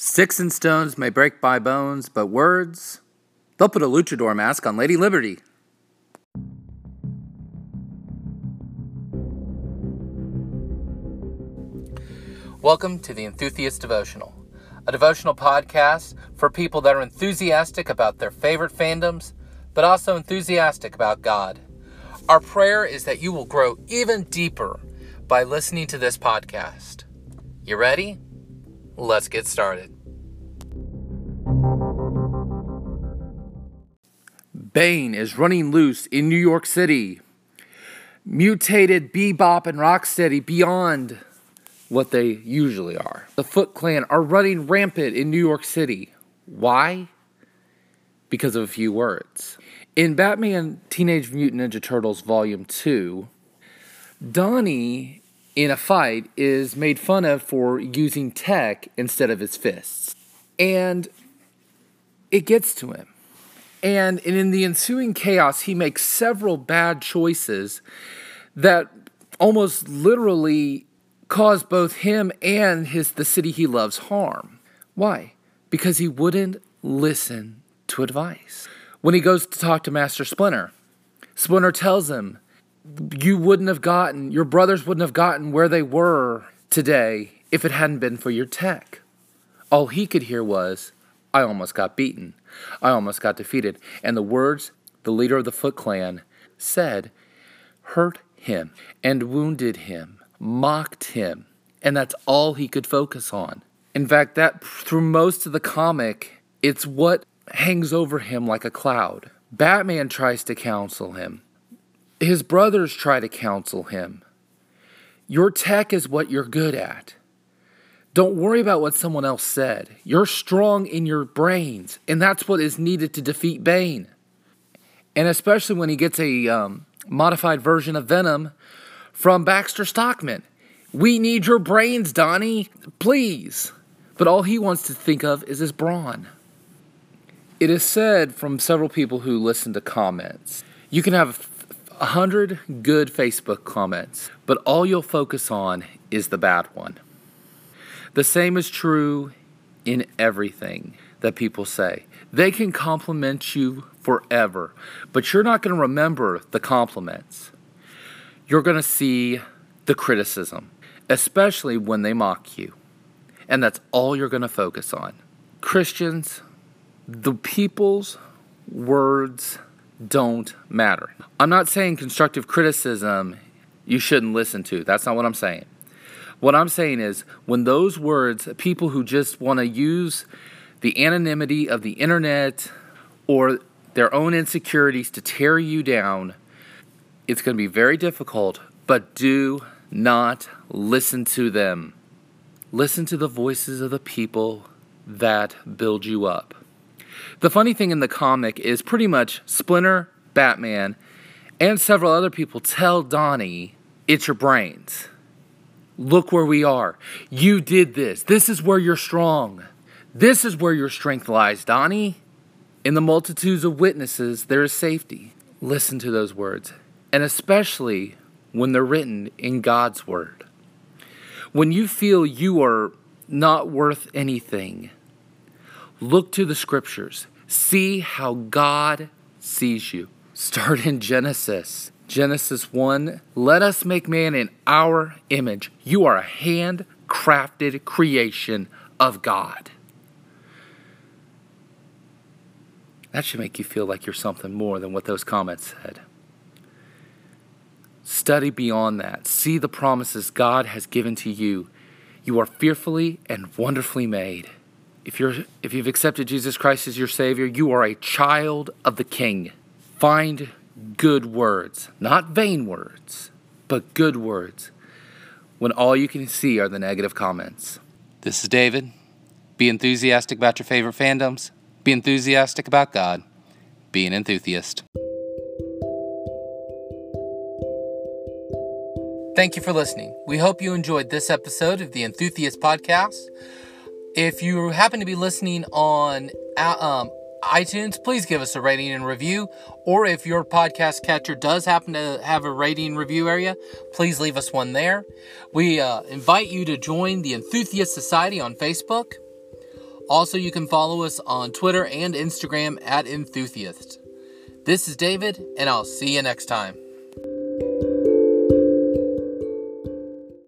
Sticks and stones may break my bones, but words, they'll put a luchador mask on Lady Liberty. Welcome to the Enthusiast Devotional, a devotional podcast for people that are enthusiastic about their favorite fandoms, but also enthusiastic about God. Our prayer is that you will grow even deeper by listening to this podcast. You ready? Let's get started. Bane is running loose in New York City. Mutated bebop and rocksteady beyond what they usually are. The Foot Clan are running rampant in New York City. Why? Because of a few words. In Batman Teenage Mutant Ninja Turtles Volume 2, Donnie in a fight is made fun of for using tech instead of his fists. And it gets to him. And, in the ensuing chaos, he makes several bad choices that almost literally cause both him and his the city he loves harm. Why? Because he wouldn't listen to advice. When he goes to talk to Master Splinter, Splinter tells him you wouldn't have gotten, your brothers wouldn't have gotten where they were today if it hadn't been for your tech. All he could hear was, I almost got beaten. I almost got defeated. And the words the leader of the Foot Clan said hurt him and wounded him, mocked him. And that's all he could focus on. In fact, that through most of the comic, it's what hangs over him like a cloud. Batman tries to counsel him. His brothers try to counsel him. Your tech is what you're good at. Don't worry about what someone else said. You're strong in your brains, and that's what is needed to defeat Bane. And especially when he gets a um, modified version of Venom from Baxter Stockman. We need your brains, Donnie, please. But all he wants to think of is his brawn. It is said from several people who listen to comments you can have 100 good Facebook comments, but all you'll focus on is the bad one. The same is true in everything that people say. They can compliment you forever, but you're not going to remember the compliments. You're going to see the criticism, especially when they mock you. And that's all you're going to focus on. Christians, the people's words don't matter. I'm not saying constructive criticism you shouldn't listen to. That's not what I'm saying. What I'm saying is when those words, people who just want to use the anonymity of the internet or their own insecurities to tear you down, it's going to be very difficult, but do not listen to them. Listen to the voices of the people that build you up. The funny thing in the comic is pretty much Splinter, Batman, and several other people tell Donnie, it's your brains. Look where we are. You did this. This is where you're strong. This is where your strength lies, Donnie. In the multitudes of witnesses, there is safety. Listen to those words, and especially when they're written in God's Word. When you feel you are not worth anything, Look to the scriptures. See how God sees you. Start in Genesis. Genesis 1 Let us make man in our image. You are a hand crafted creation of God. That should make you feel like you're something more than what those comments said. Study beyond that. See the promises God has given to you. You are fearfully and wonderfully made. If you're if you've accepted Jesus Christ as your savior, you are a child of the king. Find good words, not vain words, but good words. When all you can see are the negative comments. This is David. Be enthusiastic about your favorite fandoms. Be enthusiastic about God. Be an enthusiast. Thank you for listening. We hope you enjoyed this episode of the Enthusiast Podcast. If you happen to be listening on uh, um, iTunes, please give us a rating and review. Or if your podcast catcher does happen to have a rating review area, please leave us one there. We uh, invite you to join the Enthusiast Society on Facebook. Also, you can follow us on Twitter and Instagram at Enthusiast. This is David, and I'll see you next time.